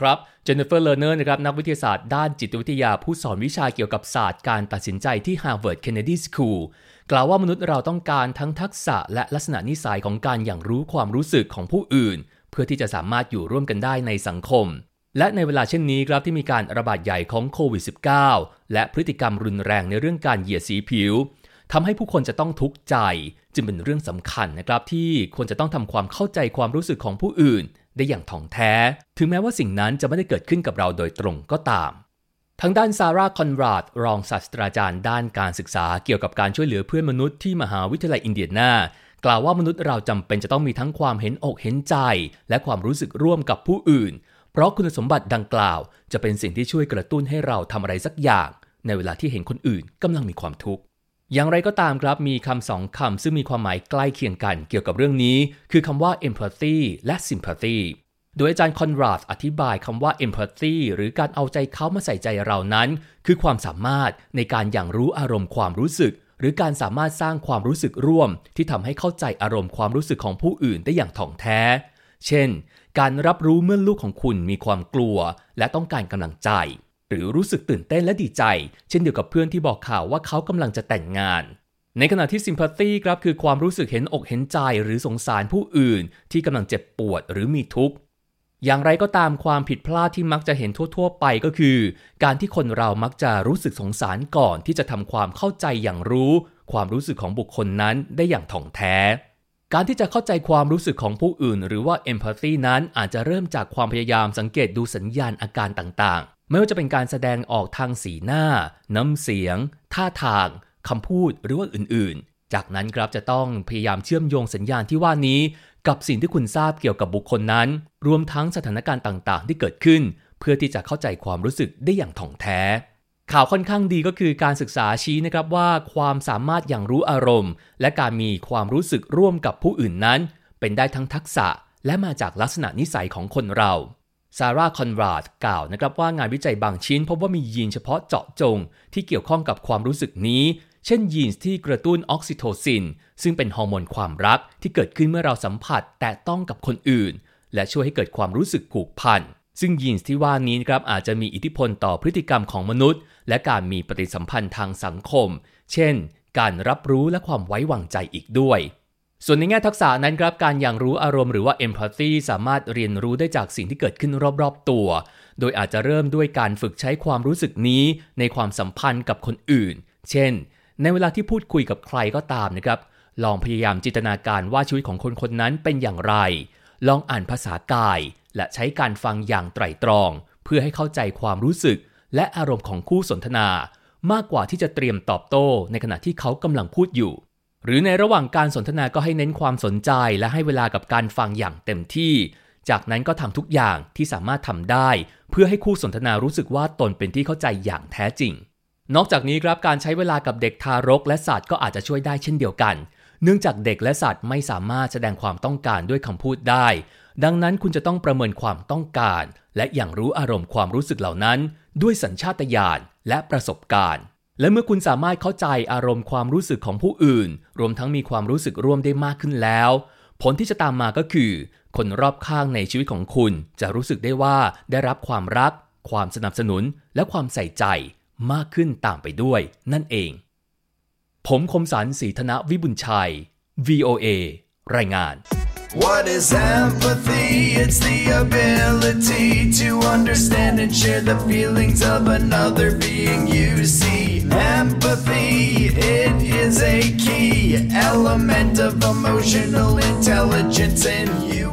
ครับเจนนิเฟอร์เลอร์เนอร์นะครับนักวิทยาศาสตร์ด้านจิตวิทยาผู้สอนวิชาเกี่ยวกับศาสตร์การตัดสินใจที่ Harvard Kennedy School กล่าวว่ามนุษย์เราต้องการทั้งทักษะและลักษณะนิสัยของการหยั่งรู้ความรู้สึกของผู้อื่น เพื่อที่จะสามารถอยู่ร่วมกันได้ในสังคม และในเวลาเช่นนี้ครับที่มีการระบาดใหญ่ของโควิด -19 และพฤติกรรมรุนแรงในเรื่องการเหยียดสีผิวทำให้ผู้คนจะต้องทุกข์ใจ จึงเป็นเรื่องสำคัญนะครับที่ควรจะต้องทำความเข้าใจความรู้สึกของผู้อื่น ได้อย่างถ่องแท้ ถึงแม้ว่าสิ่งนั้นจะไม่ได้เกิดขึ้นกับเราโดยตรงก็ตามทางด้านซาร่าคอนราด รองศาสตราจารย์ด้านการศึกษาเกี่ยวกับการช่วยเหลือเพื่อนมนุษย์ที่มหาวิทยาลัยอินเดียนากล่าวว่ามนุษย์เราจำเป็นจะต้องมีทั้งความเห็นอกเห็นใจ และความรู้สึกร่วมกับผู้อื่น เพราะคุณสมบัติดังกล่าว จะเป็นสิ่งที่ช่วยกระตุ้นให้เราทำอะไรสักอย่าง ในเวลาที่เห็นคนอื่นกำลังมีความทุกข์ อย่างไรก็ตามครับมีคำสองคำซึ่งมีความหมายใกล้เคียงกันเกี่ยวกับเรื่องนี้ คือคำว่า empathy และ sympathy โดยอาจารย์คอนราดอธิบายคำว่า empathy หรือการเอาใจเขามาใส่ใจเรานั้น คือความสามารถในการอย่างรู้อารมณ์ความรู้สึก หรือการสามารถสร้างความรู้สึกร่วม ที่ทำให้เข้าใจอารมณ์ความรู้สึกของผู้อื่นได้อย่างถ่องแท้ เช่น การรับรู้เมื่อลูกของคุณมีความกลัว และต้องการกำลังใจ หรือรู้สึกตื่นเต้นและดีใจ เช่นเดียวกับเพื่อนที่บอกข่าวว่าเขากำลังจะแต่งงาน ในขณะที่ sympathy ครับคือความรู้สึกเห็นอกเห็นใจหรือสงสารผู้อื่น ที่กำลังเจ็บปวดหรือมีทุกข์อย่างไรก็ตามความผิดพลาดที่มักจะเห็นทั่ว ๆ ไปก็คือ การที่คนเรามักจะรู้สึกสงสารก่อนที่จะทำความเข้าใจอย่างรู้ ความรู้สึกของบุคคลนั้นได้อย่างถ่องแท้ การที่จะเข้าใจความรู้สึกของผู้อื่น หรือว่า empathy นั้นอาจจะเริ่มจากความพยายามสังเกตดูสัญญาณอาการต่าง ไม่ว่าจะเป็นการแสดงออกทางสีหน้า น้ำเสียง ท่าทางคำพูดหรือว่าอื่นๆ จากนั้นครับจะต้องพยายามเชื่อมโยงสัญญาณที่ว่านี้ กับสิ่งที่คุณทราบเกี่ยวกับบุคคลนั้น รวมทั้งสถานการณ์ต่างๆ ที่เกิดขึ้น เพื่อที่จะเข้าใจความรู้สึกได้อย่างถ่องแท้ ข่าวค่อนข้างดีก็คือการศึกษาชี้นะครับว่าความสามารถอย่างรู้อารมณ์ และการมีความรู้สึกร่วมกับผู้อื่นนั้น เป็นได้ทั้งทักษะและมาจากลักษณะนิสัยของคนเรา ซาร่าคอนราดกล่าวนะครับว่างานวิจัยบางชิ้นพบว่ามียีนเฉพาะเจาะจง ที่เกี่ยวข้องกับความรู้สึกนี้ เช่นยีนที่กระตุ้นออกซิโทซิน ซึ่งเป็นฮอร์โมนความรักที่เกิดขึ้นเมื่อเราสัมผัสแตะต้องกับคนอื่น และช่วยให้เกิดความรู้สึกผูกพันซึ่งยีนที่ว่านี้นะครับอาจจะมีอิทธิพลต่อพฤติกรรมของมนุษย์ และการมีปฏิสัมพันธ์ทางสังคม เช่น การรับรู้และความไว้วางใจอีกด้วย ส่วนในแง่ทักษะนั้นครับการอย่างรู้อารมณ์หรือว่า empathy สามารถเรียนรู้ได้จากสิ่งที่เกิดขึ้นรอบๆตัว โดยอาจจะเริ่มด้วยการฝึกใช้ความรู้สึกนี้ในความสัมพันธ์กับคนอื่น เช่น ในเวลาที่พูดคุยกับใครก็ตามนะครับ ลองพยายามจินตนาการว่าชีวิตของคนคนนั้นเป็นอย่างไร ลองอ่านภาษากาย และใช้การฟังอย่างไตร่ตรอง เพื่อให้เข้าใจความรู้สึก และอารมณ์ของคู่สนทนา มากกว่าที่จะเตรียมตอบโต้ ในขณะที่เขากำลังพูดอยู่ หรือในระหว่างการสนทนาก็ให้เน้นความสนใจและให้เวลากับการฟังอย่างเต็มที่ จากนั้นก็ทำทุกอย่างที่สามารถทำได้ เพื่อให้คู่สนทนารู้สึกว่าตนเป็นที่เข้าใจอย่างแท้จริง นอกจากนี้ครับการใช้เวลากับเด็กทารกและสัตว์ก็อาจจะช่วยได้เช่นเดียวกัน เนื่องจากเด็กและสัตว์ไม่สามารถแสดงความต้องการด้วยคำพูดได้ ดังนั้นคุณจะต้องประเมินความต้องการ และอย่างรู้อารมณ์ความรู้สึกเหล่านั้น ด้วยสัญชาตญาณและประสบการณ์ และเมื่อคุณสามารถเข้าใจอารมณ์ความรู้สึกของผู้อื่น รวมทั้งมีความรู้สึกร่วมได้มากขึ้นแล้ว ผลที่จะตามมาก็คือ คนรอบข้างในชีวิตของคุณจะรู้สึกได้ว่าได้รับความรัก ความสนับสนุน และความใส่ใจมากขึ้นตามไปด้วย นั่นเอง ผมคมสันสีธนวิบุญชัย VOA รายงาน What is empathy? It's the ability to understand and share the feelings of another being you see. Empathy, it is a key element of emotional intelligence in you.